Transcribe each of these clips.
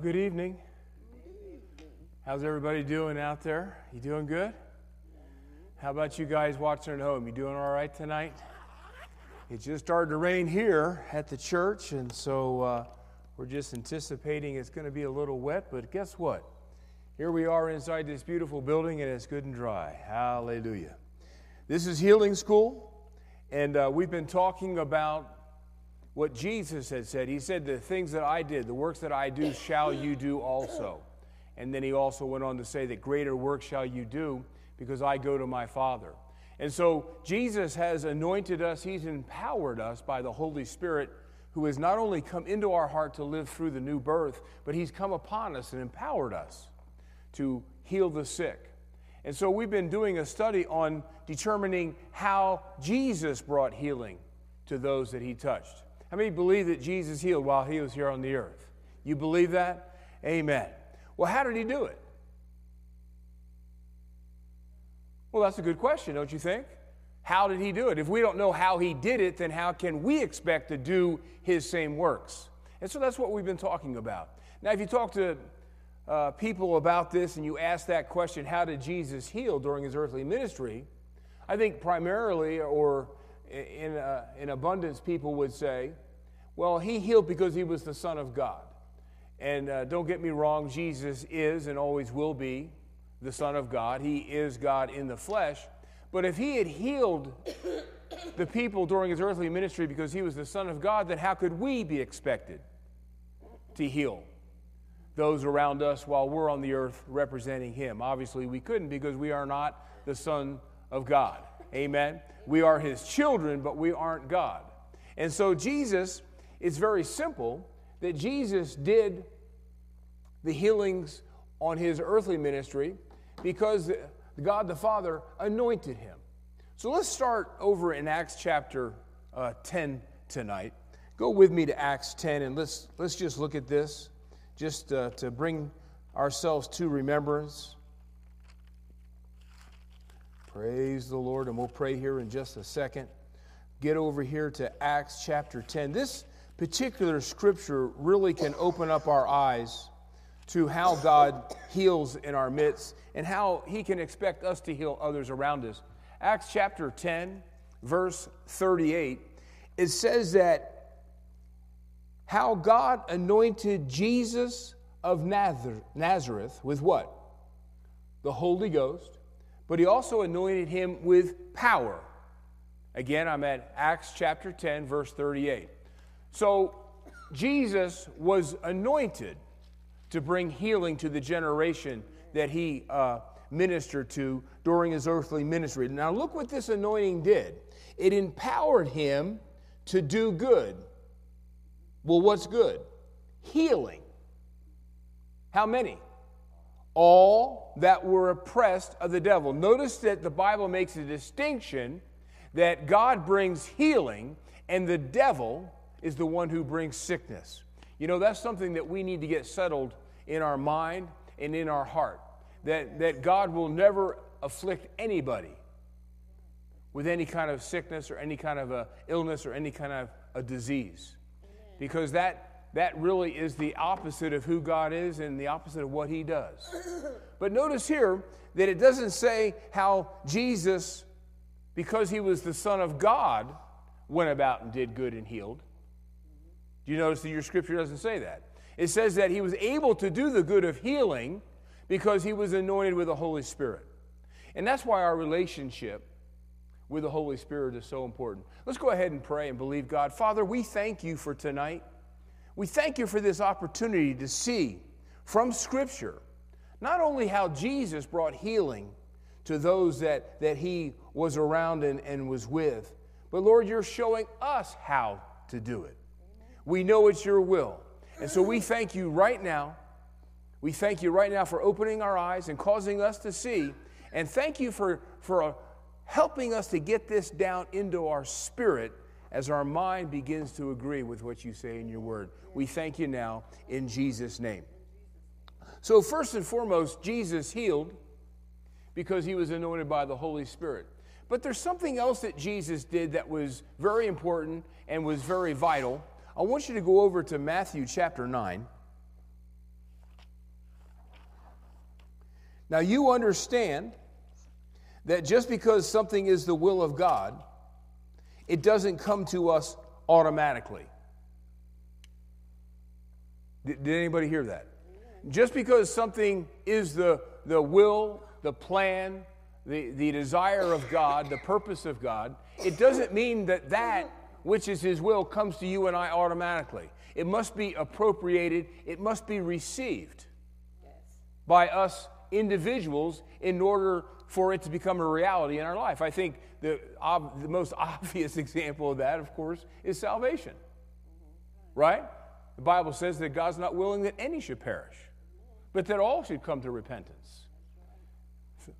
Good evening. How's everybody doing out there? You doing good? How about you guys watching at home? You doing all right tonight? It just started to rain here at the church, and so uh, we're just anticipating it's going to be a little wet, but guess what? Here we are inside this beautiful building, and it's good and dry. Hallelujah. This is Healing School, and uh, we've been talking about what Jesus had said. He said, The things that I did, the works that I do, shall you do also. And then he also went on to say that greater work shall you do because I go to my Father. And so Jesus has anointed us, he's empowered us by the Holy Spirit who has not only come into our heart to live through the new birth, but he's come upon us and empowered us to heal the sick. And so we've been doing a study on determining how Jesus brought healing to those that he touched. How many believe that Jesus healed while he was here on the earth? You believe that? Amen. Well, how did he do it? Well, that's a good question, don't you think? How did he do it? If we don't know how he did it, then how can we expect to do his same works? And so that's what we've been talking about. Now, if you talk to uh, people about this and you ask that question, how did Jesus heal during his earthly ministry? I think primarily, or in, uh, in abundance, people would say, well, he healed because he was the Son of God. And uh, don't get me wrong, Jesus is and always will be the Son of God. He is God in the flesh. But if he had healed the people during his earthly ministry because he was the Son of God, then how could we be expected to heal those around us while we're on the earth representing him? Obviously, we couldn't because we are not the Son of God. Amen. We are his children, but we aren't God. And so, Jesus, it's very simple that Jesus did the healings on his earthly ministry because God the Father anointed him. So let's start over in Acts chapter uh, 10 tonight. Go with me to Acts 10 and let's, let's just look at this just uh, to bring ourselves to remembrance. Praise the Lord, and we'll pray here in just a second. Get over here to Acts chapter 10. This particular scripture really can open up our eyes to how God heals in our midst and how He can expect us to heal others around us. Acts chapter 10, verse 38, it says that how God anointed Jesus of Nazareth with what? The Holy Ghost, but He also anointed him with power. Again, I'm at Acts chapter 10, verse 38. So, Jesus was anointed to bring healing to the generation that he uh, ministered to during his earthly ministry. Now, look what this anointing did it empowered him to do good. Well, what's good? Healing. How many? All that were oppressed of the devil. Notice that the Bible makes a distinction that God brings healing and the devil is the one who brings sickness. You know, that's something that we need to get settled in our mind and in our heart. That, that God will never afflict anybody with any kind of sickness or any kind of a illness or any kind of a disease. Because that, that really is the opposite of who God is and the opposite of what He does. But notice here that it doesn't say how Jesus, because He was the Son of God, went about and did good and healed. Do you notice that your scripture doesn't say that? It says that he was able to do the good of healing because he was anointed with the Holy Spirit. And that's why our relationship with the Holy Spirit is so important. Let's go ahead and pray and believe God. Father, we thank you for tonight. We thank you for this opportunity to see from Scripture not only how Jesus brought healing to those that, that he was around and, and was with, but Lord, you're showing us how to do it. We know it's your will. And so we thank you right now. We thank you right now for opening our eyes and causing us to see. And thank you for, for helping us to get this down into our spirit as our mind begins to agree with what you say in your word. We thank you now in Jesus' name. So, first and foremost, Jesus healed because he was anointed by the Holy Spirit. But there's something else that Jesus did that was very important and was very vital. I want you to go over to Matthew chapter 9. Now, you understand that just because something is the will of God, it doesn't come to us automatically. Did, did anybody hear that? Just because something is the, the will, the plan, the, the desire of God, the purpose of God, it doesn't mean that that which is His will comes to you and I automatically. It must be appropriated, it must be received by us individuals in order for it to become a reality in our life. I think the, ob- the most obvious example of that, of course, is salvation. Right? The Bible says that God's not willing that any should perish, but that all should come to repentance.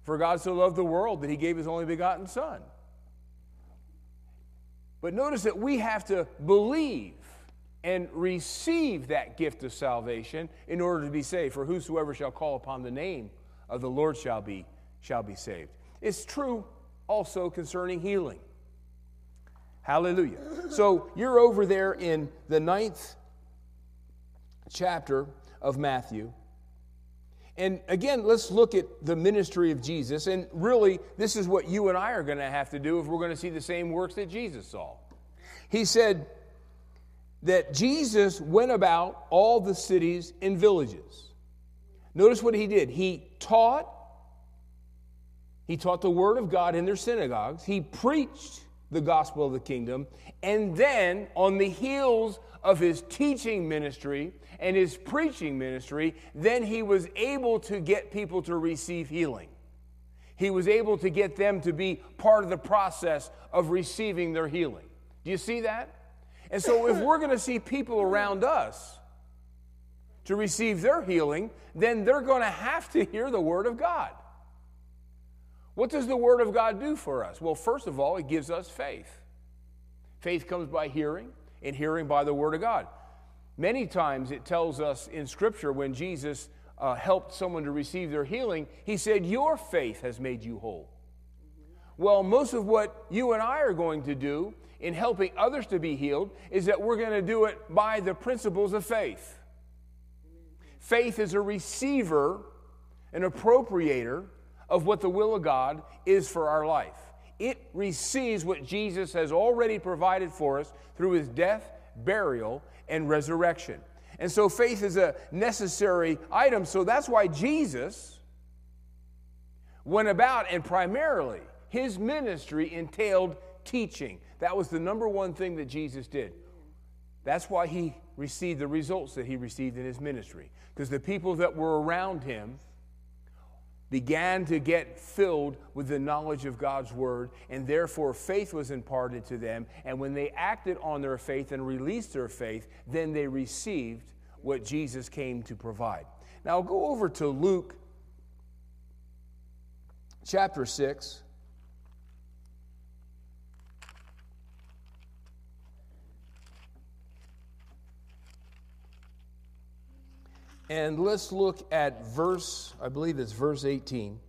For God so loved the world that he gave his only begotten Son. But notice that we have to believe and receive that gift of salvation in order to be saved. For whosoever shall call upon the name of the Lord shall be, shall be saved. It's true also concerning healing. Hallelujah. So you're over there in the ninth chapter of Matthew. And again, let's look at the ministry of Jesus. And really, this is what you and I are going to have to do if we're going to see the same works that Jesus saw. He said that Jesus went about all the cities and villages. Notice what he did. He taught, he taught the word of God in their synagogues, he preached the gospel of the kingdom, and then on the heels of his teaching ministry, and his preaching ministry, then he was able to get people to receive healing. He was able to get them to be part of the process of receiving their healing. Do you see that? And so, if we're going to see people around us to receive their healing, then they're going to have to hear the Word of God. What does the Word of God do for us? Well, first of all, it gives us faith. Faith comes by hearing, and hearing by the Word of God. Many times it tells us in Scripture when Jesus uh, helped someone to receive their healing, he said, Your faith has made you whole. Well, most of what you and I are going to do in helping others to be healed is that we're going to do it by the principles of faith. Faith is a receiver, an appropriator of what the will of God is for our life. It receives what Jesus has already provided for us through his death, burial, and resurrection. And so faith is a necessary item. So that's why Jesus went about and primarily his ministry entailed teaching. That was the number one thing that Jesus did. That's why he received the results that he received in his ministry. Because the people that were around him began to get filled with the knowledge of God's word, and therefore faith was imparted to them. And when they acted on their faith and released their faith, then they received what Jesus came to provide. Now, I'll go over to Luke chapter 6. And let's look at verse, I believe it's verse 18.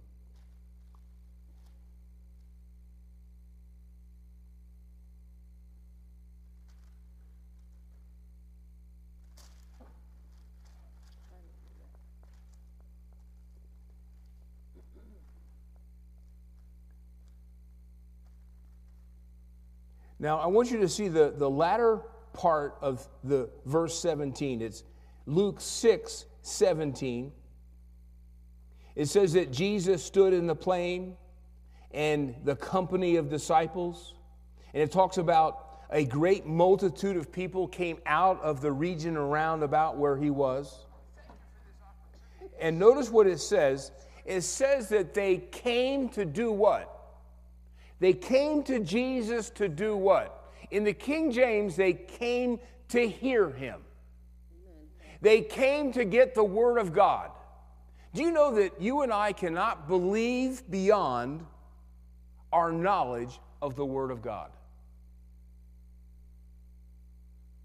Now, I want you to see the, the latter part of the verse 17. It's Luke 6, 17, it says that Jesus stood in the plain and the company of disciples. And it talks about a great multitude of people came out of the region around about where he was. And notice what it says it says that they came to do what? They came to Jesus to do what? In the King James, they came to hear him. They came to get the Word of God. Do you know that you and I cannot believe beyond our knowledge of the Word of God?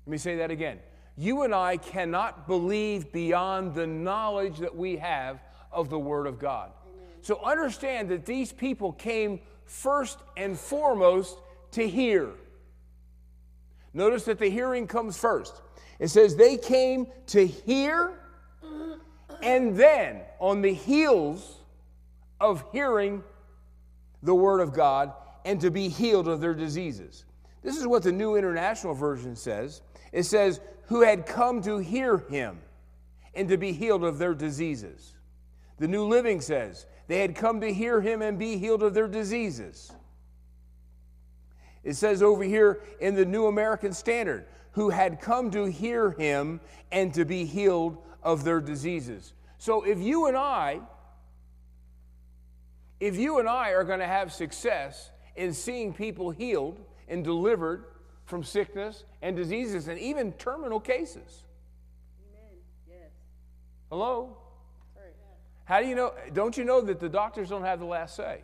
Let me say that again. You and I cannot believe beyond the knowledge that we have of the Word of God. Amen. So understand that these people came first and foremost to hear. Notice that the hearing comes first. It says they came to hear, and then on the heels of hearing the Word of God and to be healed of their diseases. This is what the New International Version says. It says, who had come to hear him and to be healed of their diseases. The New Living says, they had come to hear him and be healed of their diseases. It says over here in the New American Standard, who had come to hear him and to be healed of their diseases. So if you and I, if you and I are going to have success in seeing people healed and delivered from sickness and diseases and even terminal cases. Amen. Yes. Hello? How do you know? Don't you know that the doctors don't have the last say?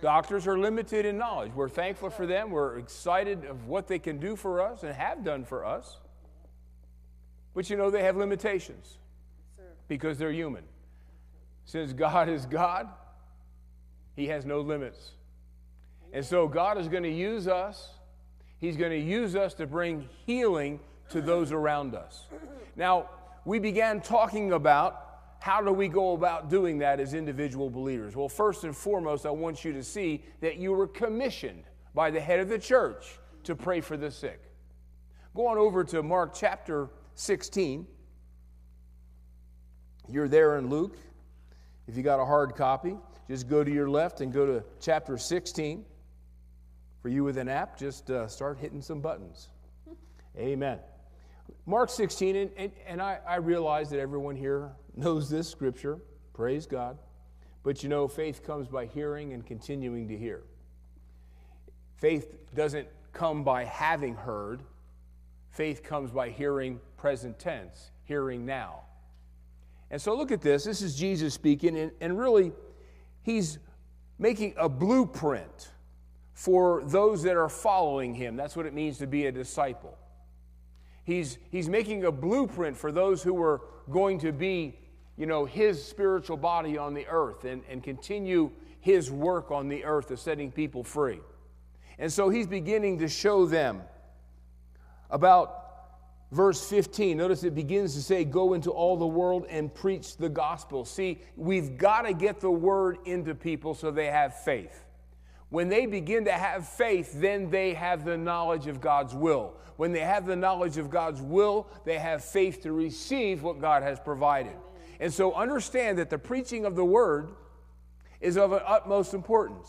Doctors are limited in knowledge. We're thankful for them. We're excited of what they can do for us and have done for us. But you know they have limitations because they're human. Since God is God, He has no limits. And so God is going to use us He's going to use us to bring healing to those around us. Now, we began talking about how do we go about doing that as individual believers? Well, first and foremost, I want you to see that you were commissioned by the head of the church to pray for the sick. Go on over to Mark chapter 16. You're there in Luke. If you got a hard copy, just go to your left and go to chapter 16. For you with an app, just uh, start hitting some buttons. Amen. Mark 16, and, and, and I, I realize that everyone here knows this scripture. Praise God. But you know, faith comes by hearing and continuing to hear. Faith doesn't come by having heard, faith comes by hearing present tense, hearing now. And so look at this. This is Jesus speaking, and, and really, he's making a blueprint for those that are following him. That's what it means to be a disciple. He's, he's making a blueprint for those who are going to be, you know, his spiritual body on the earth and, and continue his work on the earth of setting people free. And so he's beginning to show them about verse 15. Notice it begins to say, Go into all the world and preach the gospel. See, we've got to get the word into people so they have faith. When they begin to have faith, then they have the knowledge of God's will. When they have the knowledge of God's will, they have faith to receive what God has provided. And so understand that the preaching of the word is of utmost importance.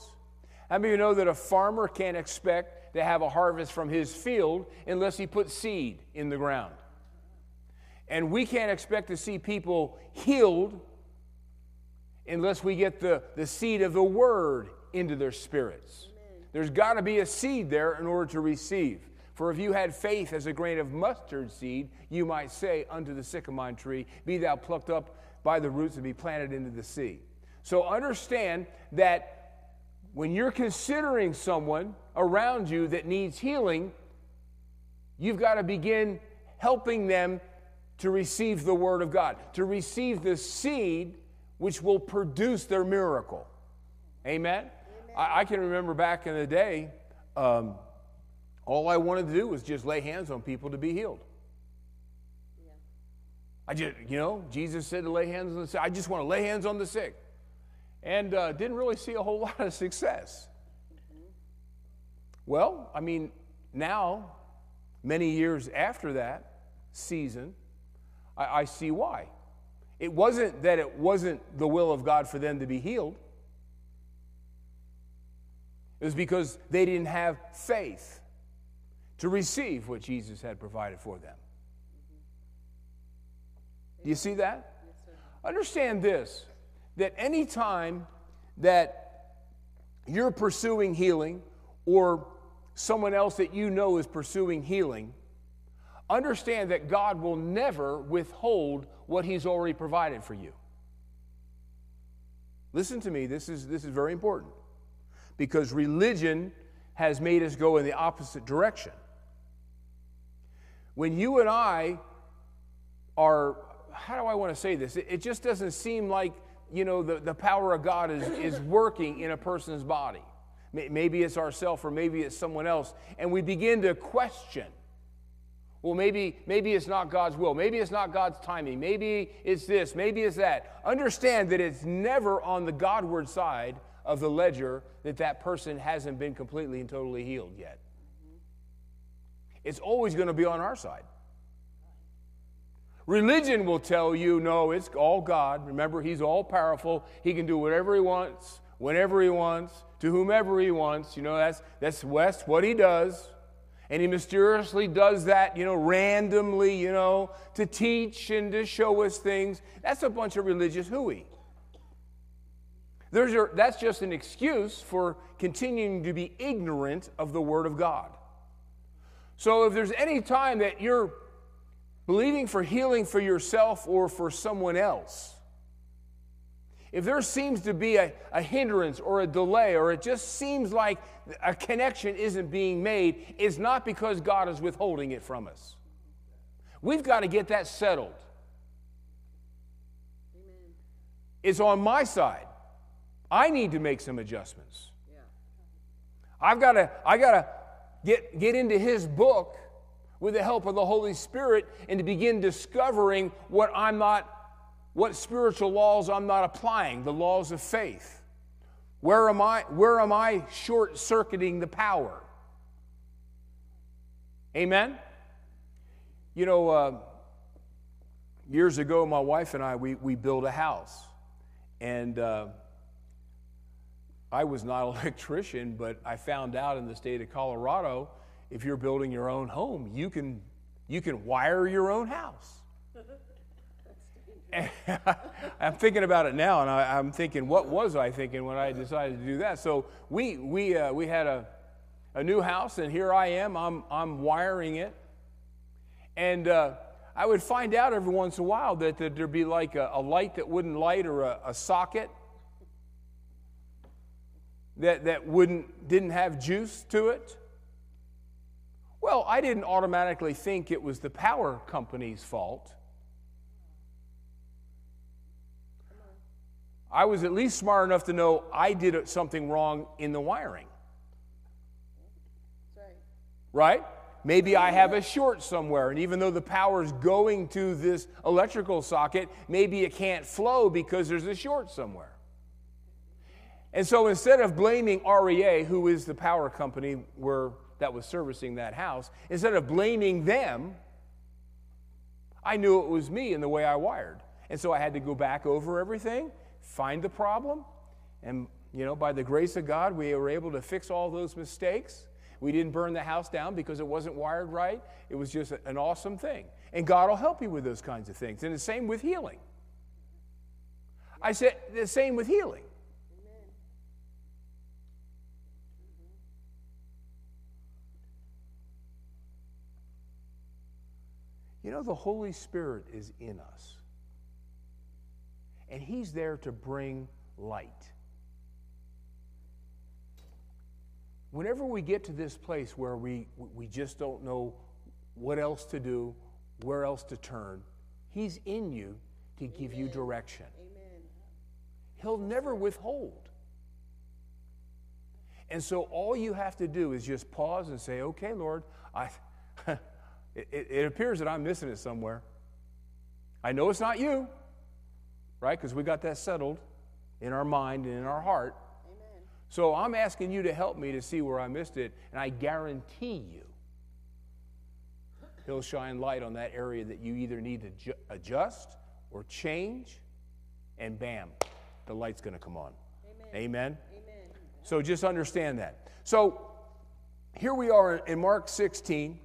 How many of you know that a farmer can't expect to have a harvest from his field unless he puts seed in the ground? And we can't expect to see people healed unless we get the, the seed of the word into their spirits. Amen. There's got to be a seed there in order to receive. For if you had faith as a grain of mustard seed, you might say unto the sycamore tree, Be thou plucked up by the roots and be planted into the sea. So understand that when you're considering someone around you that needs healing, you've got to begin helping them to receive the Word of God, to receive the seed which will produce their miracle. Amen? I, I can remember back in the day, um, all I wanted to do was just lay hands on people to be healed. Yeah. I just, you know, Jesus said to lay hands on the sick. I just want to lay hands on the sick. And uh, didn't really see a whole lot of success. Mm-hmm. Well, I mean, now, many years after that season, I, I see why. It wasn't that it wasn't the will of God for them to be healed. It was because they didn't have faith to receive what Jesus had provided for them. Do you see that? Understand this that anytime that you're pursuing healing or someone else that you know is pursuing healing, understand that God will never withhold what He's already provided for you. Listen to me, this is, this is very important because religion has made us go in the opposite direction. When you and I are, how do I want to say this? It, it just doesn't seem like, you know, the, the power of God is, is working in a person's body. Maybe it's ourself or maybe it's someone else. And we begin to question well, maybe, maybe it's not God's will. Maybe it's not God's timing. Maybe it's this. Maybe it's that. Understand that it's never on the Godward side of the ledger that that person hasn't been completely and totally healed yet. It's always going to be on our side. Religion will tell you, no, it's all God. Remember, He's all powerful. He can do whatever He wants, whenever He wants, to whomever He wants. You know, that's, that's, that's what He does. And he mysteriously does that, you know, randomly, you know, to teach and to show us things. That's a bunch of religious hooey. There's your, that's just an excuse for continuing to be ignorant of the Word of God. So if there's any time that you're believing for healing for yourself or for someone else, if there seems to be a, a hindrance or a delay, or it just seems like a connection isn't being made, it's not because God is withholding it from us. We've got to get that settled. Amen. It's on my side. I need to make some adjustments. Yeah. I've got to, I got to get, get into his book with the help of the Holy Spirit and to begin discovering what I'm not what spiritual laws I'm not applying, the laws of faith. Where am I, where am I short circuiting the power? Amen? You know, uh, years ago, my wife and I, we, we built a house. And uh, I was not an electrician, but I found out in the state of Colorado, if you're building your own home, you can, you can wire your own house. I'm thinking about it now, and I, am thinking, what was I thinking when I decided to do that? So we we uh, we had a a new house, and here I am. I'm I'm wiring it, and uh, I would find out every once in a while that, that there'd be like a, a light that wouldn't light or a, a socket that that wouldn't didn't have juice to it. Well, I didn't automatically think it was the power company's fault. I was at least smart enough to know I did something wrong in the wiring. Right? Maybe I have a short somewhere, and even though the power is going to this electrical socket, maybe it can't flow because there's a short somewhere. And so instead of blaming REA, who is the power company where that was servicing that house, instead of blaming them, I knew it was me and the way I wired. And so I had to go back over everything find the problem, and you know, by the grace of God, we were able to fix all those mistakes. We didn't burn the house down because it wasn't wired right. It was just an awesome thing. And God will help you with those kinds of things. And the same with healing. I said the same with healing. You know, the Holy Spirit is in us and He's there to bring light. Whenever we get to this place where we, we just don't know what else to do, where else to turn, He's in you to Amen. give you direction. Amen. He'll never withhold. And so all you have to do is just pause and say, okay, Lord, I, it, it appears that I'm missing it somewhere. I know it's not you right? Because we got that settled in our mind and in our heart. Amen. So I'm asking you to help me to see where I missed it, and I guarantee you, He'll shine light on that area that you either need to ju- adjust or change, and bam, the light's going to come on. Amen. Amen. Amen. So just understand that. So here we are in Mark 16,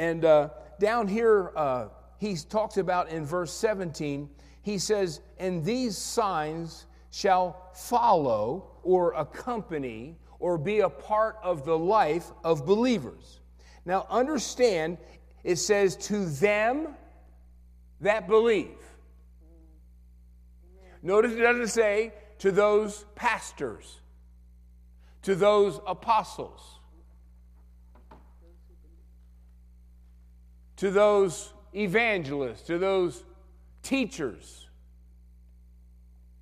and uh, down here, uh, he talks about in verse 17 he says, And these signs shall follow or accompany or be a part of the life of believers. Now, understand it says to them that believe. Notice it doesn't say to those pastors, to those apostles, to those evangelists, to those teachers.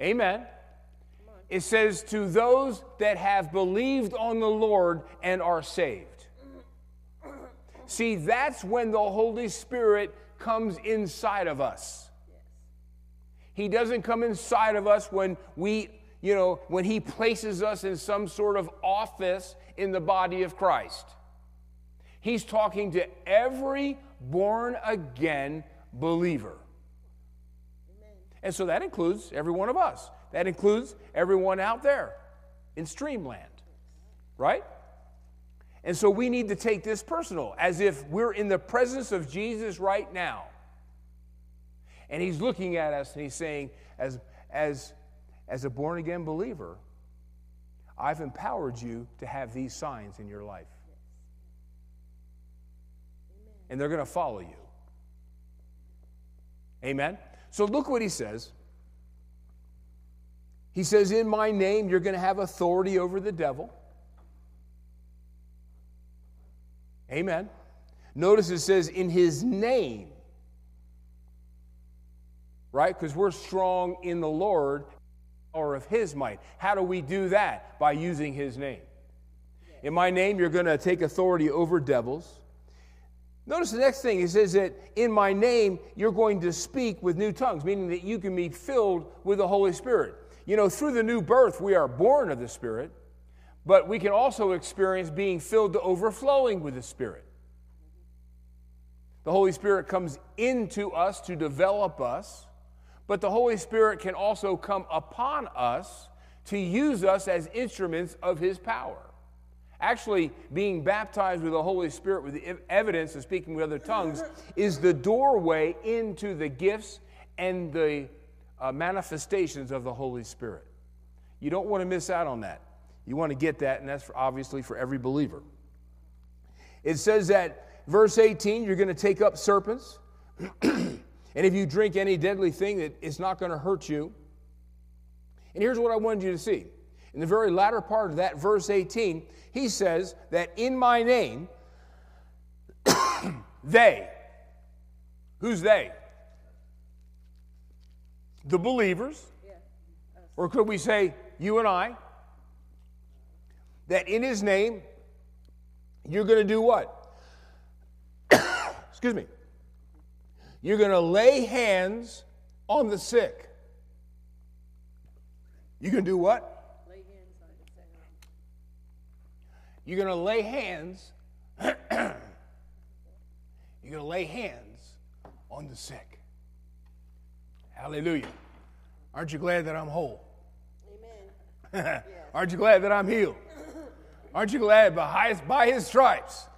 Amen. It says, to those that have believed on the Lord and are saved. See, that's when the Holy Spirit comes inside of us. He doesn't come inside of us when we, you know, when He places us in some sort of office in the body of Christ. He's talking to every born again believer. Amen. And so that includes every one of us. That includes everyone out there in Streamland, right? And so we need to take this personal, as if we're in the presence of Jesus right now. And he's looking at us and he's saying, as, as, as a born again believer, I've empowered you to have these signs in your life. And they're going to follow you. Amen? So look what he says. He says, In my name, you're going to have authority over the devil. Amen. Notice it says, In his name, right? Because we're strong in the Lord or of his might. How do we do that? By using his name. In my name, you're going to take authority over devils. Notice the next thing. He says that in my name, you're going to speak with new tongues, meaning that you can be filled with the Holy Spirit. You know, through the new birth, we are born of the Spirit, but we can also experience being filled to overflowing with the Spirit. The Holy Spirit comes into us to develop us but the Holy Spirit can also come upon us to use us as instruments of His power. Actually, being baptized with the Holy Spirit with the evidence of speaking with other tongues is the doorway into the gifts and the uh, manifestations of the Holy Spirit. You don't want to miss out on that. You want to get that, and that's for, obviously for every believer. It says that, verse 18, you're going to take up serpents. And if you drink any deadly thing, that it's not going to hurt you. And here's what I wanted you to see. In the very latter part of that, verse 18, he says that in my name, they, who's they? The believers, or could we say you and I, that in his name, you're going to do what? Excuse me. You're going to lay hands on the sick. You can do what? You're going to lay hands. you're going to lay hands on the sick. Hallelujah. Aren't you glad that I'm whole? Amen. Aren't you glad that I'm healed? Aren't you glad by his, by his stripes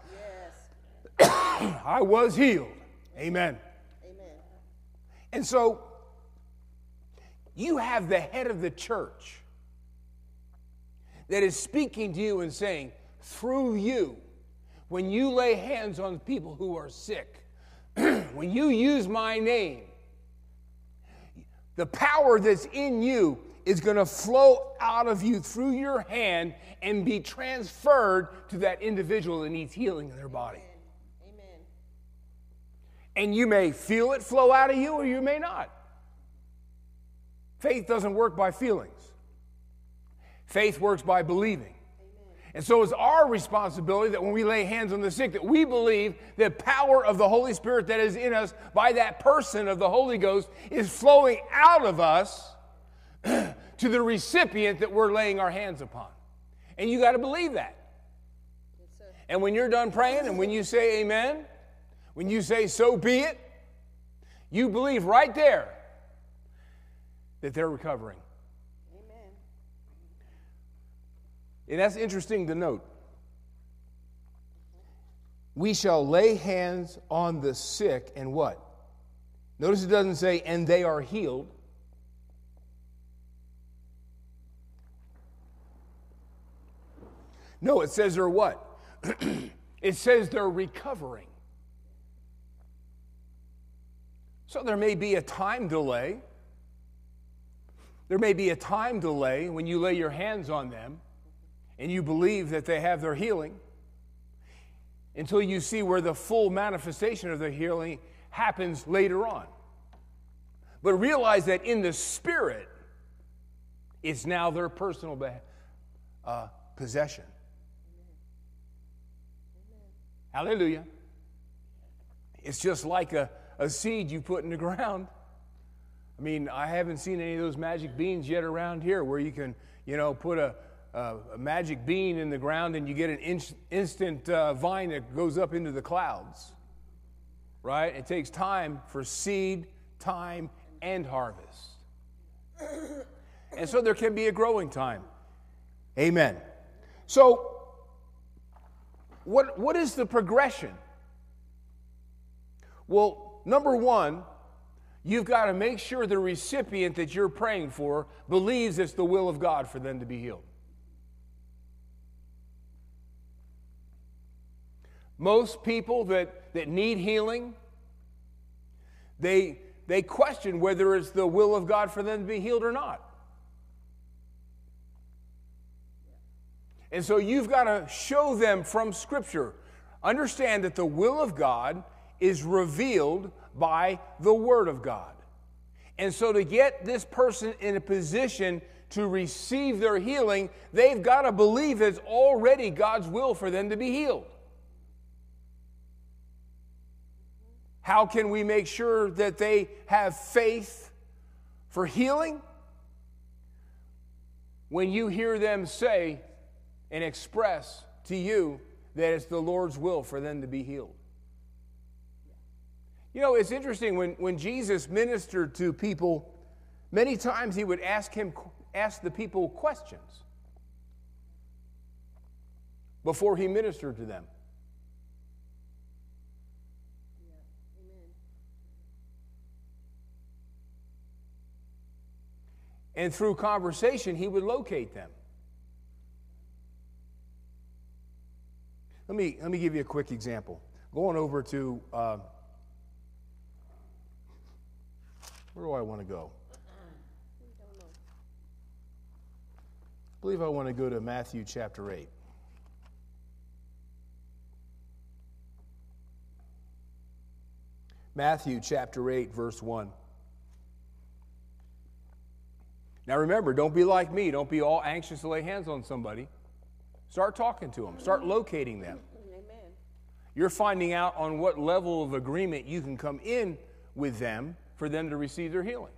yes. I was healed? Amen. Amen. And so you have the head of the church that is speaking to you and saying, through you, when you lay hands on people who are sick, when you use my name, the power that's in you is going to flow out of you through your hand and be transferred to that individual that needs healing in their body. Amen. And you may feel it flow out of you or you may not. Faith doesn't work by feelings, faith works by believing. And so it's our responsibility that when we lay hands on the sick, that we believe the power of the Holy Spirit that is in us by that person of the Holy Ghost is flowing out of us to the recipient that we're laying our hands upon. And you got to believe that. And when you're done praying and when you say amen, when you say, so be it, you believe right there that they're recovering. Amen. And that's interesting to note. We shall lay hands on the sick and what? Notice it doesn't say, and they are healed. No, it says they're what? it says they're recovering. So there may be a time delay. There may be a time delay when you lay your hands on them and you believe that they have their healing until you see where the full manifestation of the healing happens later on. But realize that in the spirit, it's now their personal uh, possession. Hallelujah. It's just like a, a seed you put in the ground. I mean, I haven't seen any of those magic beans yet around here where you can, you know, put a, a, a magic bean in the ground and you get an in, instant uh, vine that goes up into the clouds. Right? It takes time for seed, time, and harvest. And so there can be a growing time. Amen. So, what, what is the progression? Well, number one, you've got to make sure the recipient that you're praying for believes it's the will of God for them to be healed. Most people that, that need healing, they, they question whether it's the will of God for them to be healed or not. And so you've got to show them from Scripture. Understand that the will of God is revealed by the Word of God. And so to get this person in a position to receive their healing, they've got to believe it's already God's will for them to be healed. How can we make sure that they have faith for healing? When you hear them say, and express to you that it's the Lord's will for them to be healed. You know, it's interesting when, when Jesus ministered to people, many times he would ask him ask the people questions before he ministered to them. And through conversation, he would locate them. Let me, let me give you a quick example. Going over to, uh, where do I want to go? I believe I want to go to Matthew chapter 8. Matthew chapter 8, verse 1. Now remember, don't be like me. Don't be all anxious to lay hands on somebody. Start talking to them, start locating them. Amen. You're finding out on what level of agreement you can come in with them for them to receive their healing.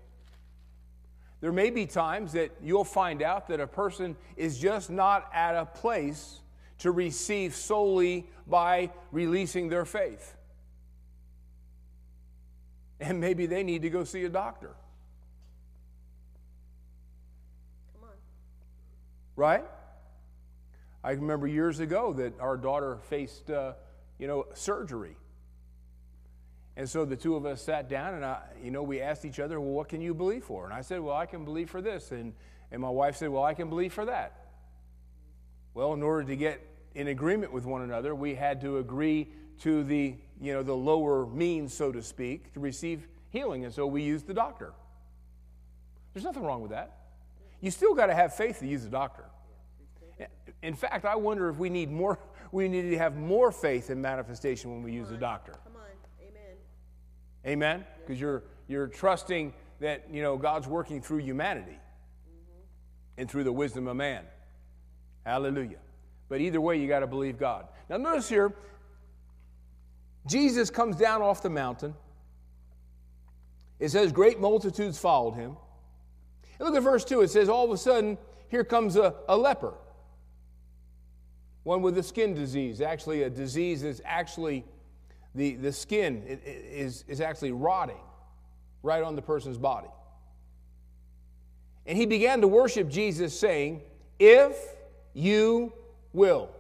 There may be times that you'll find out that a person is just not at a place to receive solely by releasing their faith. And maybe they need to go see a doctor. Come on. Right? I remember years ago that our daughter faced, uh, you know, surgery. And so the two of us sat down and, I, you know, we asked each other, well, what can you believe for? And I said, well, I can believe for this. And, and my wife said, well, I can believe for that. Well, in order to get in agreement with one another, we had to agree to the, you know, the lower means, so to speak, to receive healing. And so we used the doctor. There's nothing wrong with that. You still got to have faith to use the doctor. In fact, I wonder if we need more, we need to have more faith in manifestation when we use a doctor. Come on. Amen. Amen? Because you're, you're trusting that, you know, God's working through humanity mm-hmm. and through the wisdom of man. Hallelujah. But either way, you got to believe God. Now, notice here, Jesus comes down off the mountain. It says, Great multitudes followed him. And look at verse 2. It says, All of a sudden, here comes a, a leper one with a skin disease. Actually, a disease is actually the, the skin is, is actually rotting right on the person's body. And he began to worship Jesus, saying, If you will.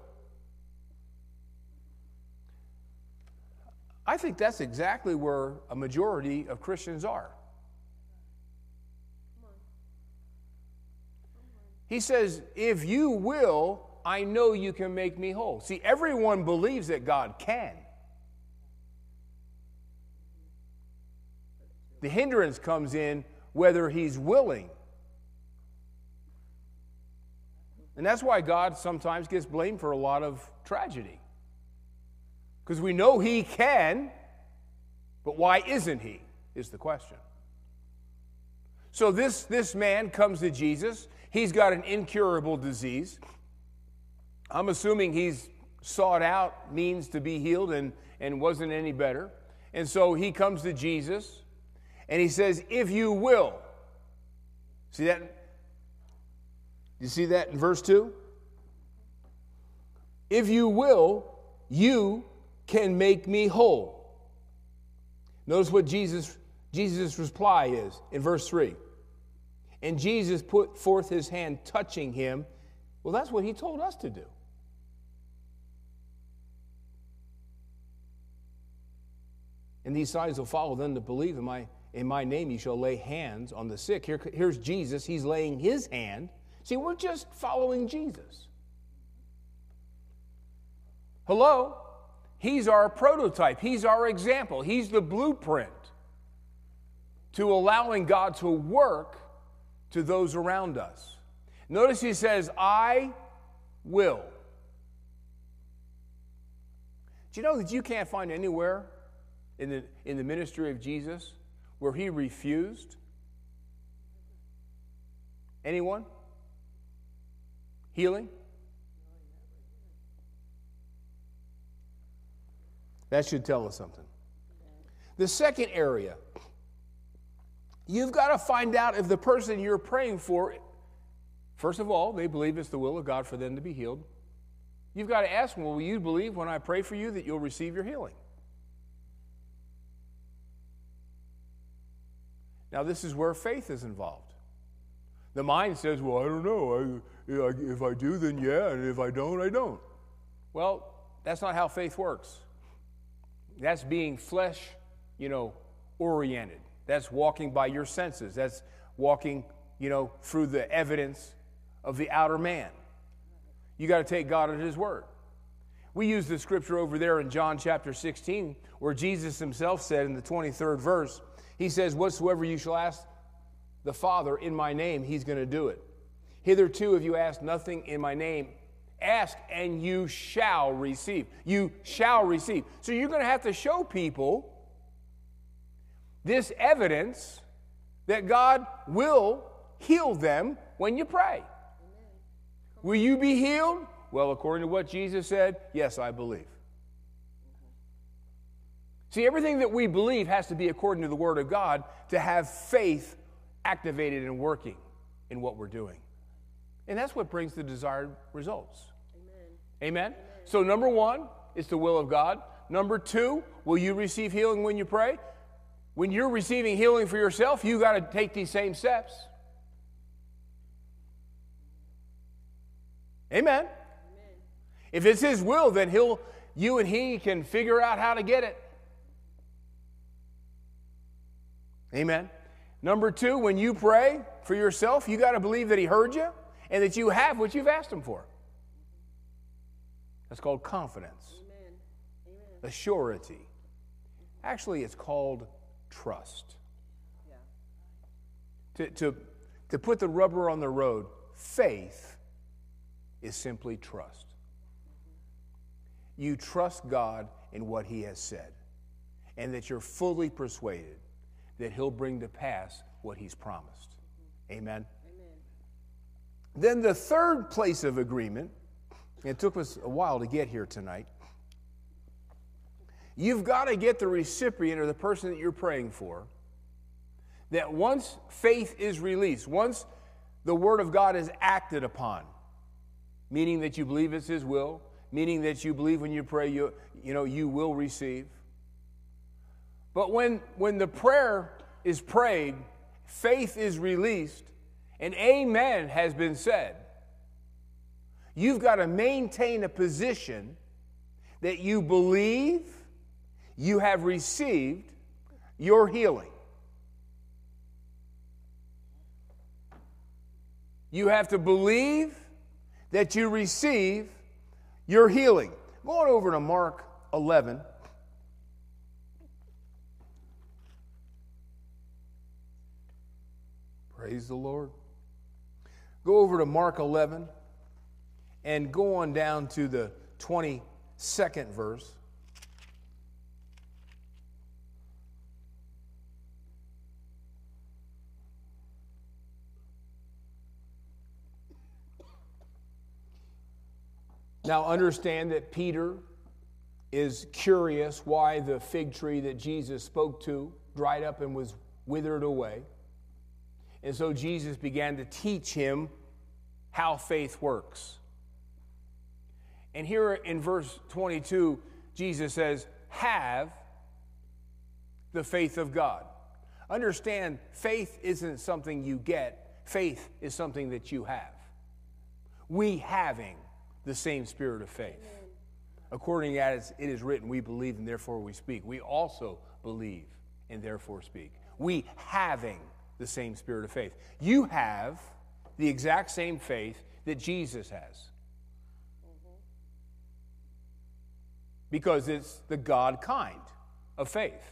I think that's exactly where a majority of Christians are. He says, If you will, I know you can make me whole. See, everyone believes that God can. The hindrance comes in whether he's willing. And that's why God sometimes gets blamed for a lot of tragedy. Because we know he can, but why isn't he? Is the question. So this, this man comes to Jesus. He's got an incurable disease. I'm assuming he's sought out means to be healed and, and wasn't any better. And so he comes to Jesus and he says, If you will. See that? You see that in verse 2? If you will, you can make me whole. Notice what Jesus Jesus' reply is in verse 3. And Jesus put forth his hand, touching him. Well, that's what he told us to do. And these signs will follow them that believe in my, in my name. You shall lay hands on the sick. Here, here's Jesus. He's laying his hand. See, we're just following Jesus. Hello? He's our prototype. He's our example. He's the blueprint to allowing God to work to those around us. Notice he says, I will. Do you know that you can't find anywhere in the, in the ministry of Jesus where he refused? Anyone? Healing? That should tell us something. The second area You've got to find out if the person you're praying for, first of all, they believe it's the will of God for them to be healed. You've got to ask them, well, will you believe when I pray for you that you'll receive your healing? Now, this is where faith is involved. The mind says, well, I don't know. I, if I do, then yeah, and if I don't, I don't. Well, that's not how faith works. That's being flesh, you know, oriented. That's walking by your senses. That's walking, you know, through the evidence of the outer man. You got to take God at His word. We use the scripture over there in John chapter 16, where Jesus himself said in the 23rd verse, He says, Whatsoever you shall ask the Father in my name, He's going to do it. Hitherto, if you ask nothing in my name, ask and you shall receive. You shall receive. So you're going to have to show people this evidence that God will heal them when you pray. Will you be healed? Well, according to what Jesus said, yes, I believe. See, everything that we believe has to be according to the Word of God to have faith activated and working in what we're doing. And that's what brings the desired results. Amen. Amen? Amen? So, number one, it's the will of God. Number two, will you receive healing when you pray? When you're receiving healing for yourself, you got to take these same steps. Amen. Amen. If it's His will, then He'll, you and He can figure out how to get it. Amen. Number two, when you pray for yourself, you got to believe that He heard you and that you have what you've asked Him for. That's called confidence, Amen. Amen. a surety. Actually, it's called trust. Yeah. To, to, to put the rubber on the road, faith is simply trust. You trust God in what He has said, and that you're fully persuaded that He'll bring to pass what He's promised. Amen? Amen. Then the third place of agreement, it took us a while to get here tonight, You've got to get the recipient or the person that you're praying for that once faith is released, once the Word of God is acted upon, meaning that you believe it's His will, meaning that you believe when you pray, you, you know, you will receive. But when, when the prayer is prayed, faith is released, and amen has been said, you've got to maintain a position that you believe you have received your healing. You have to believe that you receive your healing. Going over to Mark 11. Praise the Lord. Go over to Mark 11 and go on down to the 22nd verse. Now, understand that Peter is curious why the fig tree that Jesus spoke to dried up and was withered away. And so Jesus began to teach him how faith works. And here in verse 22, Jesus says, Have the faith of God. Understand, faith isn't something you get, faith is something that you have. We having the same spirit of faith. According as it is written, we believe and therefore we speak. We also believe and therefore speak. We having the same spirit of faith. You have the exact same faith that Jesus has. Because it's the God kind of faith.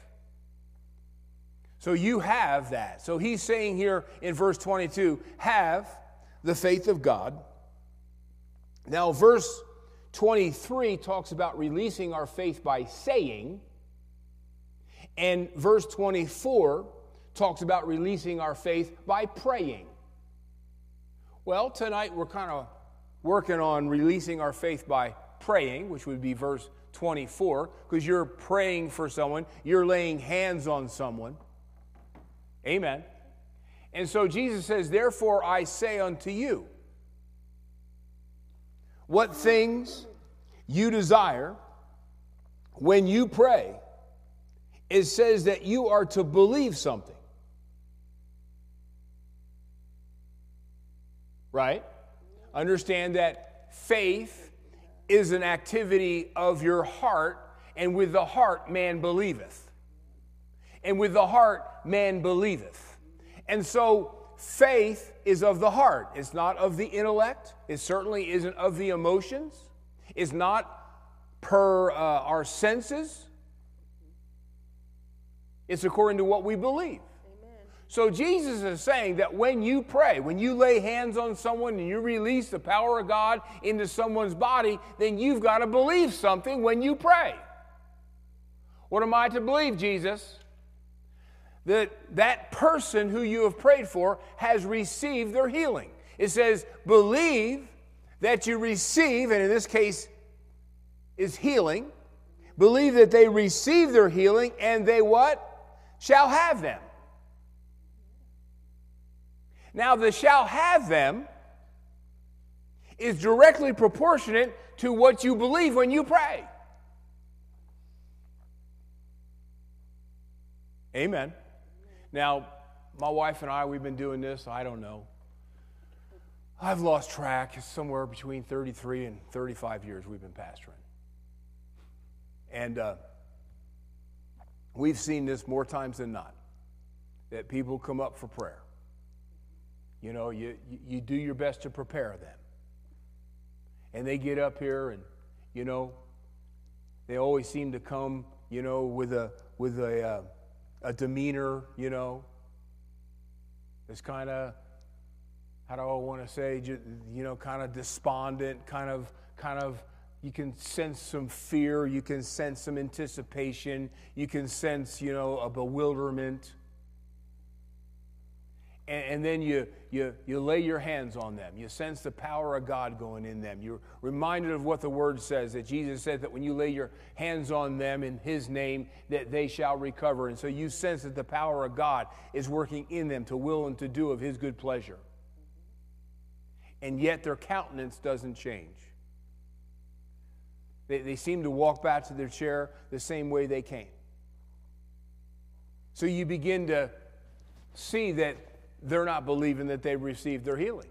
So you have that. So he's saying here in verse 22 have the faith of God now, verse 23 talks about releasing our faith by saying, and verse 24 talks about releasing our faith by praying. Well, tonight we're kind of working on releasing our faith by praying, which would be verse 24, because you're praying for someone, you're laying hands on someone. Amen. And so Jesus says, Therefore I say unto you, what things you desire when you pray, it says that you are to believe something. Right? Understand that faith is an activity of your heart, and with the heart man believeth. And with the heart man believeth. And so faith is of the heart, it's not of the intellect, it certainly isn't of the emotions, it's not per uh, our senses, it's according to what we believe. So Jesus is saying that when you pray, when you lay hands on someone and you release the power of God into someone's body, then you've got to believe something when you pray. What am I to believe, Jesus? that that person who you have prayed for has received their healing. It says, believe that you receive, and in this case is healing. Believe that they receive their healing and they what? Shall have them. Now, the shall have them is directly proportionate to what you believe when you pray. Amen. Now, my wife and I, we've been doing this, I don't know. I've lost track. It's somewhere between 33 and 35 years we've been pastoring. And uh, we've seen this more times than not that people come up for prayer. You know, you, you do your best to prepare them. And they get up here and, you know, they always seem to come, you know, with a, with a, uh, a demeanor, you know, it's kind of, how do I want to say, you know, kind of despondent, kind of, kind of, you can sense some fear, you can sense some anticipation, you can sense, you know, a bewilderment and, and, then you, you, you lay your hands on them. You sense the power of God going in them. You're reminded of what the word says that Jesus said that when you lay your hands on them in his name, that they shall recover. And so you sense that the power of God is working in them to will and to do of his good pleasure. And yet their countenance doesn't change. They, they seem to walk back to their chair the same way they came. So you begin to see that they're not believing that they've received their healing.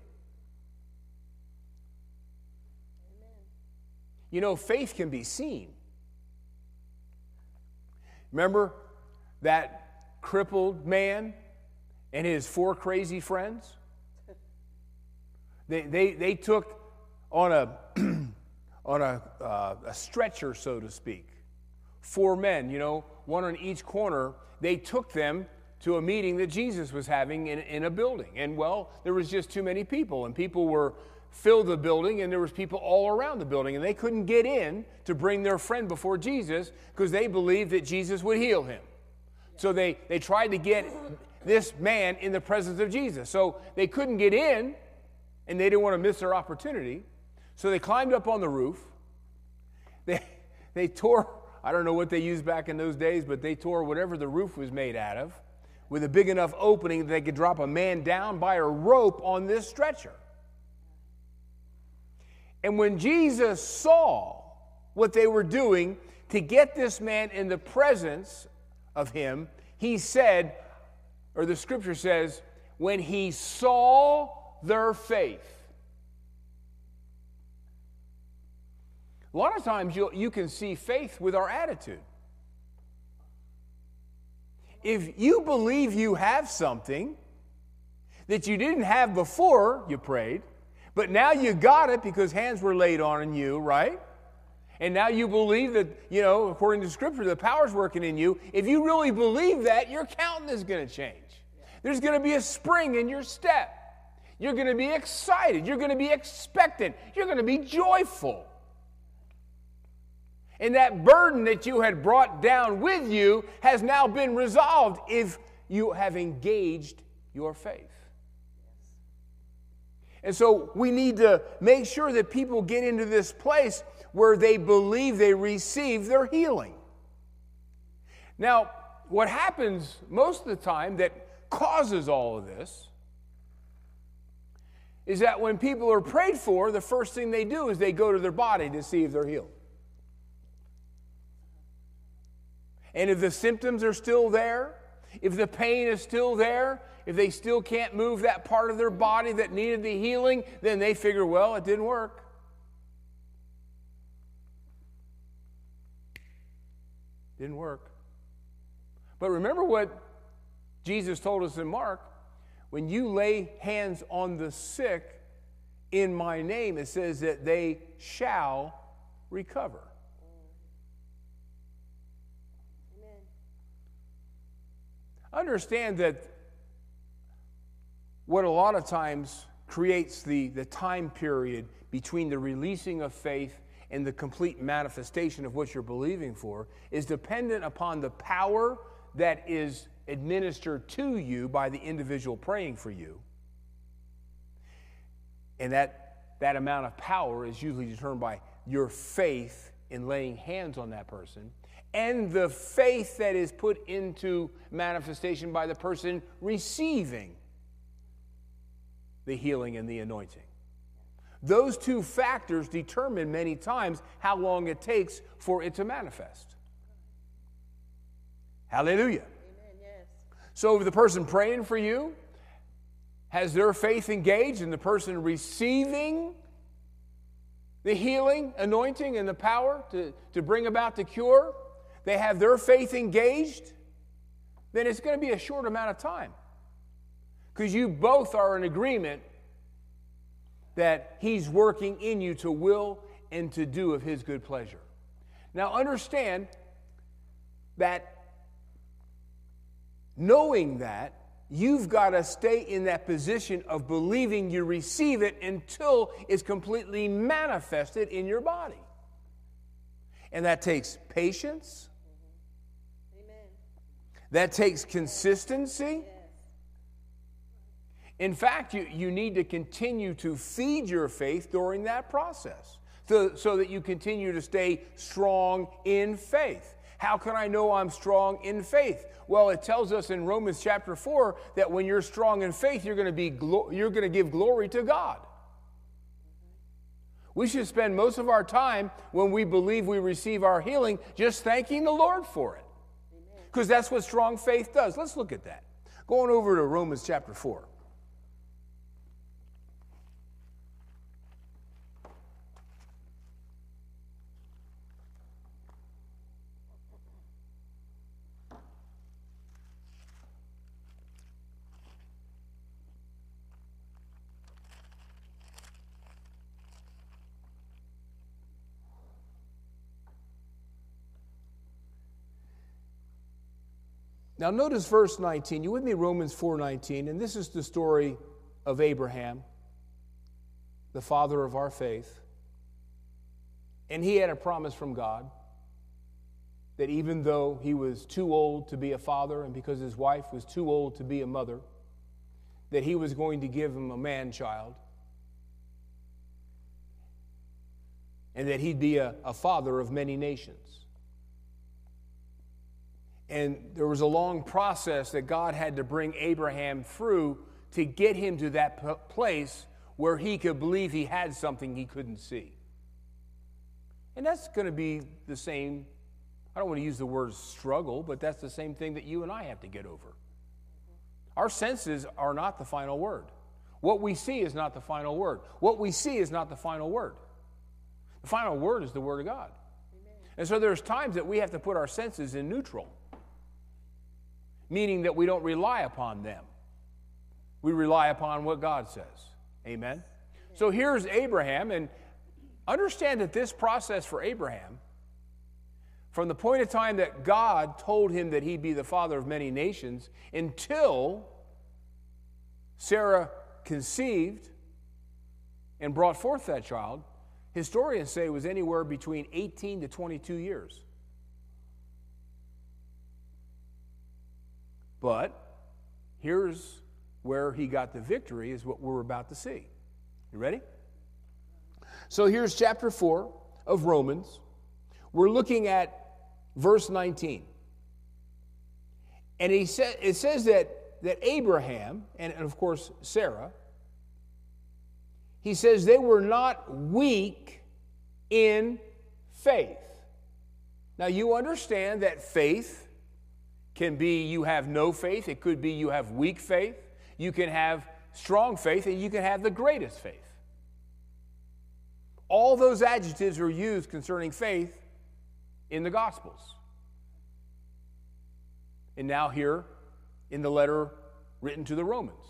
Amen. You know, faith can be seen. Remember that crippled man and his four crazy friends? They, they, they took on a, on a, uh, a stretcher, so to speak. Four men, you know, one on each corner. They took them to a meeting that Jesus was having in, in a building. And well, there was just too many people, and people were filled the building, and there was people all around the building, and they couldn't get in to bring their friend before Jesus because they believed that Jesus would heal him. So they, they tried to get this man in the presence of Jesus. So they couldn't get in, and they didn't want to miss their opportunity. So they climbed up on the roof. They, they tore, I don't know what they used back in those days, but they tore whatever the roof was made out of with a big enough opening that they could drop a man down by a rope on this stretcher. And when Jesus saw what they were doing to get this man in the presence of him, he said, or the scripture says, when he saw their faith. A lot of times you you can see faith with our attitude. If you believe you have something that you didn't have before you prayed, but now you got it because hands were laid on you, right? And now you believe that, you know, according to Scripture, the power's working in you. If you really believe that, your countenance is going to change. There's going to be a spring in your step. You're going to be excited. You're going to be expectant. You're going to be joyful. And that burden that you had brought down with you has now been resolved if you have engaged your faith. And so we need to make sure that people get into this place where they believe they receive their healing. Now, what happens most of the time that causes all of this is that when people are prayed for, the first thing they do is they go to their body to see if they're healed. And if the symptoms are still there, if the pain is still there, if they still can't move that part of their body that needed the healing, then they figure, well, it didn't work. Didn't work. But remember what Jesus told us in Mark when you lay hands on the sick in my name, it says that they shall recover. Amen. Understand that what a lot of times creates the, the time period between the releasing of faith and the complete manifestation of what you're believing for is dependent upon the power that is administered to you by the individual praying for you. And that, that amount of power is usually determined by your faith in laying hands on that person and the faith that is put into manifestation by the person receiving the healing and the anointing. Those two factors determine many times how long it takes for it to manifest. Hallelujah. So, if the person praying for you has their faith engaged and the person receiving the healing, anointing, and the power to, to bring about the cure, they have their faith engaged, then it's going to be a short amount of time. Because you both are in agreement that He's working in you to will and to do of His good pleasure. Now, understand that knowing that, you've got to stay in that position of believing you receive it until it's completely manifested in your body. And that takes patience. That takes consistency. In fact, you, you need to continue to feed your faith during that process so, so that you continue to stay strong in faith. How can I know I'm strong in faith? Well, it tells us in Romans chapter 4 that when you're strong in faith, you're going to, be glo- you're going to give glory to God. We should spend most of our time when we believe we receive our healing just thanking the Lord for it. Because that's what strong faith does. Let's look at that. Going over to Romans chapter 4. Now notice verse 19. You with me Romans 4:19 and this is the story of Abraham, the father of our faith. And he had a promise from God that even though he was too old to be a father and because his wife was too old to be a mother, that he was going to give him a man child and that he'd be a, a father of many nations. And there was a long process that God had to bring Abraham through to get him to that place where he could believe he had something he couldn't see. And that's going to be the same, I don't want to use the word struggle, but that's the same thing that you and I have to get over. Our senses are not the final word. What we see is not the final word. What we see is not the final word. The final word is the Word of God. Amen. And so there's times that we have to put our senses in neutral, meaning that we don't rely upon them. We rely upon what God says. Amen? So here's Abraham, and understand that this process for Abraham, from the point of time that God told him that he'd be the father of many nations until Sarah conceived and brought forth that child, Historians say was anywhere between 18 to 22 years. But here's where he got the victory, is what we're about to see. You ready? So here's chapter 4 of Romans. We're looking at verse 19. And he sa- it says that, that Abraham, and, and of course Sarah, he says they were not weak in faith. Now, you understand that faith can be you have no faith, it could be you have weak faith, you can have strong faith, and you can have the greatest faith. All those adjectives are used concerning faith in the Gospels. And now, here in the letter written to the Romans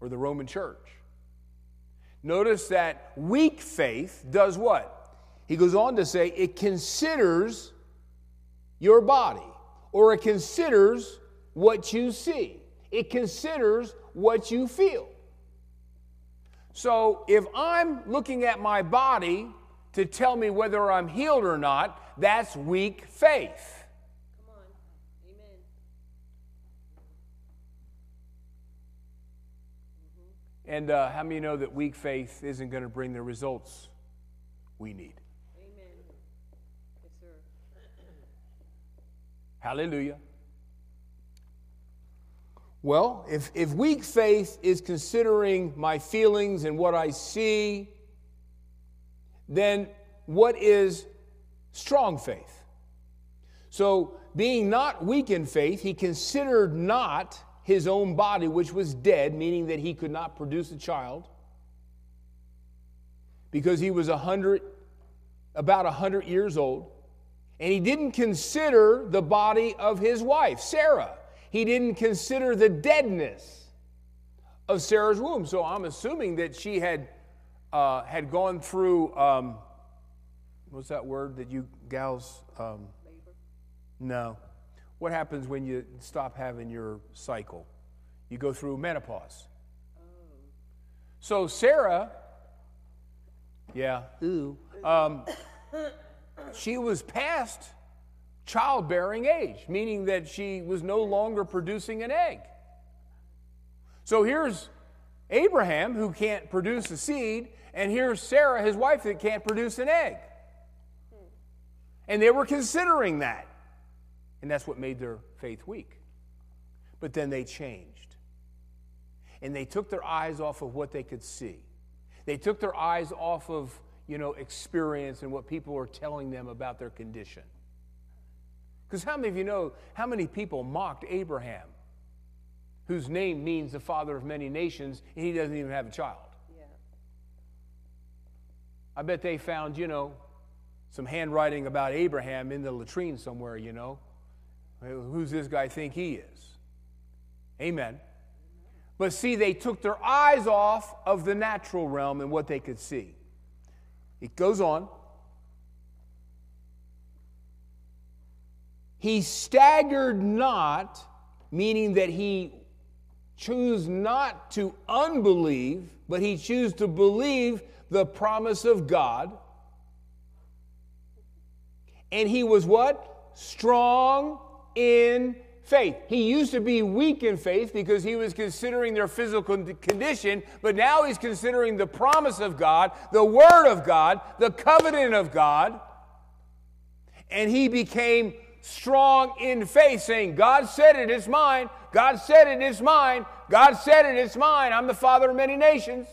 or the Roman church. Notice that weak faith does what? He goes on to say it considers your body, or it considers what you see, it considers what you feel. So if I'm looking at my body to tell me whether I'm healed or not, that's weak faith. And uh, how many know that weak faith isn't going to bring the results we need? Amen. Yes, sir. Hallelujah. Well, if, if weak faith is considering my feelings and what I see, then what is strong faith? So, being not weak in faith, he considered not his own body, which was dead, meaning that he could not produce a child, because he was a hundred, about a hundred years old, and he didn't consider the body of his wife, Sarah. He didn't consider the deadness of Sarah's womb. So I'm assuming that she had uh, had gone through. Um, what's that word that you gals? Um, no. What happens when you stop having your cycle? You go through menopause. So Sarah, yeah, ooh, um, she was past childbearing age, meaning that she was no longer producing an egg. So here's Abraham, who can't produce a seed, and here's Sarah, his wife, that can't produce an egg. And they were considering that. And that's what made their faith weak. But then they changed. And they took their eyes off of what they could see. They took their eyes off of, you know, experience and what people are telling them about their condition. Because how many of you know how many people mocked Abraham, whose name means the father of many nations, and he doesn't even have a child? Yeah. I bet they found, you know, some handwriting about Abraham in the latrine somewhere, you know. Who's this guy think he is? Amen. But see, they took their eyes off of the natural realm and what they could see. It goes on. He staggered not, meaning that he chose not to unbelieve, but he chose to believe the promise of God. And he was what? Strong in faith. He used to be weak in faith because he was considering their physical condition, but now he's considering the promise of God, the word of God, the covenant of God. And he became strong in faith, saying, God said it, it's mine. God said it, it's mine. God said it, it's mine. I'm the father of many nations.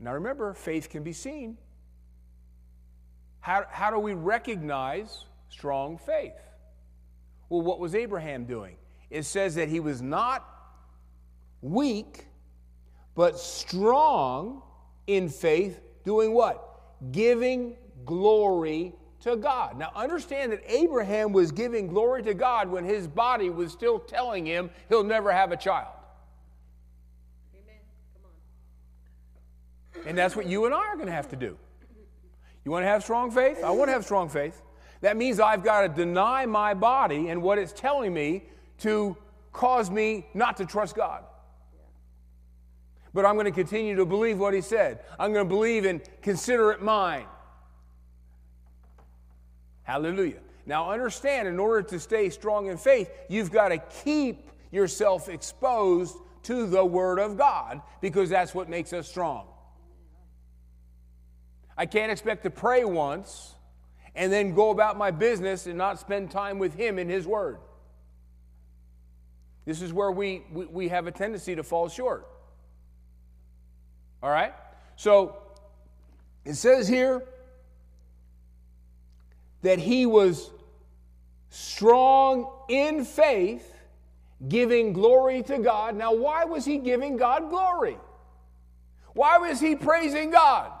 Now remember, faith can be seen. How, how do we recognize strong faith. Well, what was Abraham doing? It says that he was not weak, but strong in faith, doing what? Giving glory to God. Now, understand that Abraham was giving glory to God when his body was still telling him he'll never have a child. Amen. Come on. And that's what you and I are going to have to do. You want to have strong faith? I want to have strong faith. That means I've got to deny my body and what it's telling me to cause me not to trust God. But I'm going to continue to believe what He said. I'm going to believe and consider it mine. Hallelujah. Now, understand, in order to stay strong in faith, you've got to keep yourself exposed to the Word of God because that's what makes us strong. I can't expect to pray once and then go about my business and not spend time with Him in His Word. This is where we, we, we have a tendency to fall short. All right? So it says here that he was strong in faith, giving glory to God. Now, why was he giving God glory? Why was he praising God?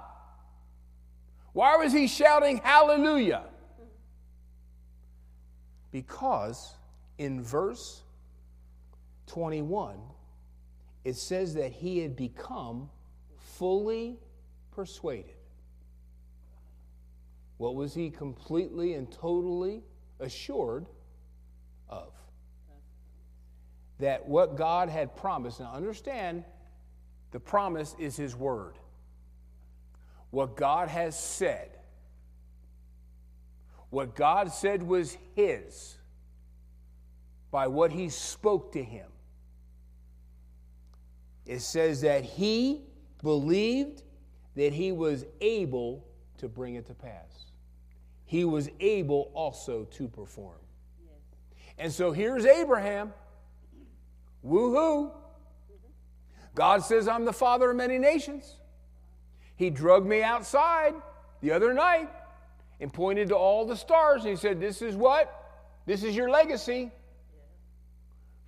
Why was he shouting hallelujah? Because in verse 21, it says that he had become fully persuaded. What was he completely and totally assured of? That what God had promised, now understand, the promise is his word what God has said, what God said was His by what He spoke to him. It says that He believed that He was able to bring it to pass. He was able also to perform. And so here's Abraham. Woohoo! God says, I'm the father of many nations. He drugged me outside the other night and pointed to all the stars. And he said, This is what? This is your legacy.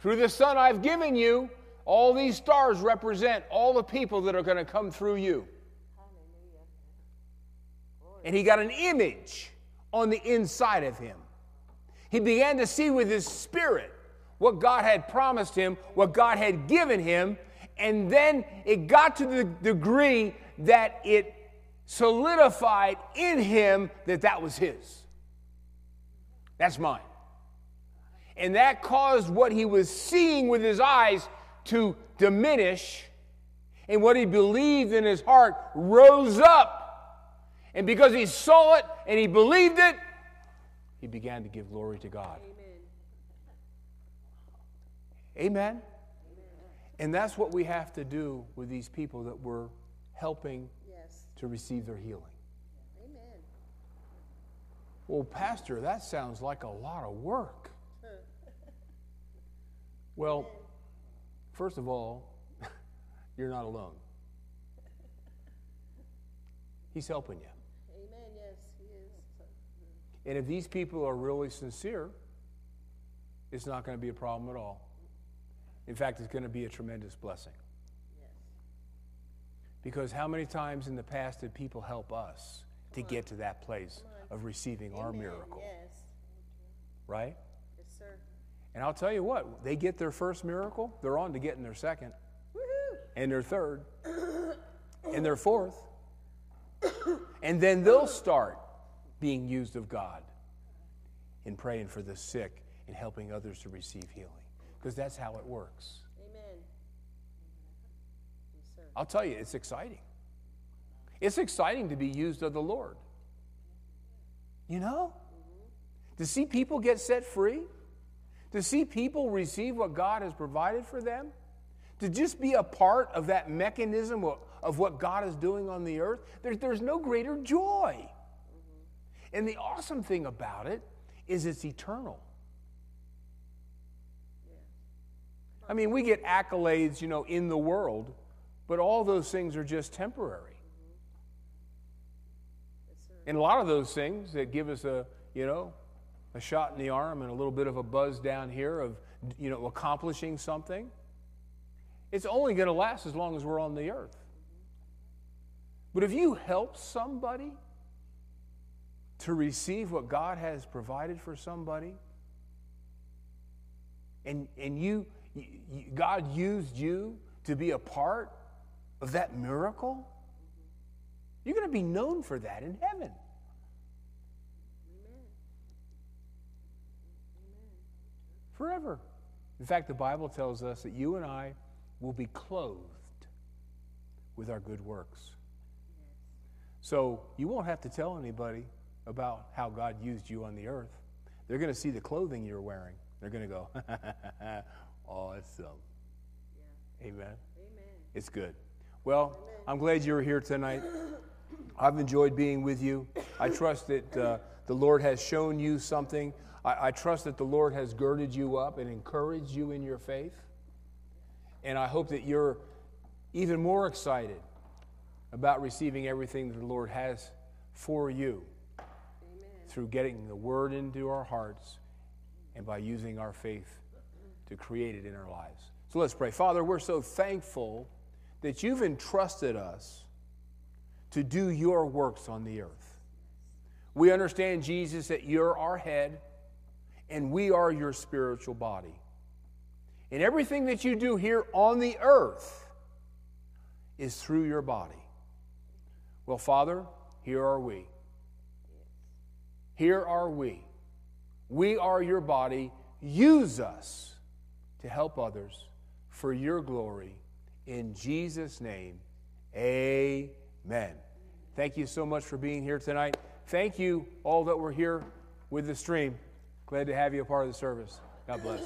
Through the Son I've given you, all these stars represent all the people that are going to come through you. And he got an image on the inside of him. He began to see with his spirit what God had promised him, what God had given him, and then it got to the degree that it solidified in him that that was his. That's mine. And that caused what he was seeing with his eyes to diminish, and what he believed in his heart rose up. And because he saw it and he believed it, he began to give glory to God. Amen. Amen. And that's what we have to do with these people that we're helping yes. to receive their healing. Amen. Well, Pastor, that sounds like a lot of work. well, first of all, you're not alone. He's helping you. Amen. Yes, he is. And if these people are really sincere, it's not going to be a problem at all. In fact, it's going to be a tremendous blessing. Because how many times in the past did people help us to get to that place of receiving Amen. our miracle? Yes. Right? Yes, sir. And I'll tell you what, they get their first miracle, they're on to getting their second, Woo-hoo. and their third, and their fourth. and then they'll start being used of God in praying for the sick and helping others to receive healing. Because that's how it works. I'll tell you, it's exciting. It's exciting to be used of the Lord. You know? To see people get set free, to see people receive what God has provided for them, to just be a part of that mechanism of, what God is doing on the earth, there, there's no greater joy. And the awesome thing about it is it's eternal. I mean, we get accolades, you know, in the world, but all those things are just temporary. And a lot of those things that give us a, you know, a shot in the arm and a little bit of a buzz down here of, you know, accomplishing something, it's only going to last as long as we're on the earth. But if you help somebody to receive what God has provided for somebody, and, and you, you, God used you to be a part of that miracle, you're going to be known for that in heaven. Forever. In fact, the Bible tells us that you and I will be clothed with our good works. So you won't have to tell anybody about how God used you on the earth. They're going to see the clothing you're wearing. They're going to go, awesome. Yeah. Amen. Amen. It's good. Well, I'm glad you were here tonight. I've enjoyed being with you. I trust that uh, the Lord has shown you something. I, I trust that the Lord has girded you up and encouraged you in your faith. And I hope that you're even more excited about receiving everything that the Lord has for you Amen. through getting the Word into our hearts and by using our faith to create it in our lives. So let's pray. Father, we're so thankful that you've entrusted us to do your works on the earth. We understand, Jesus, that you're our head and we are your spiritual body. And everything that you do here on the earth is through your body. Well, Father, here are we. Here are we. We are your body. Use us to help others for your glory. In Jesus' name, amen. Thank you so much for being here tonight. Thank you, all that were here with the stream. Glad to have you a part of the service. God bless.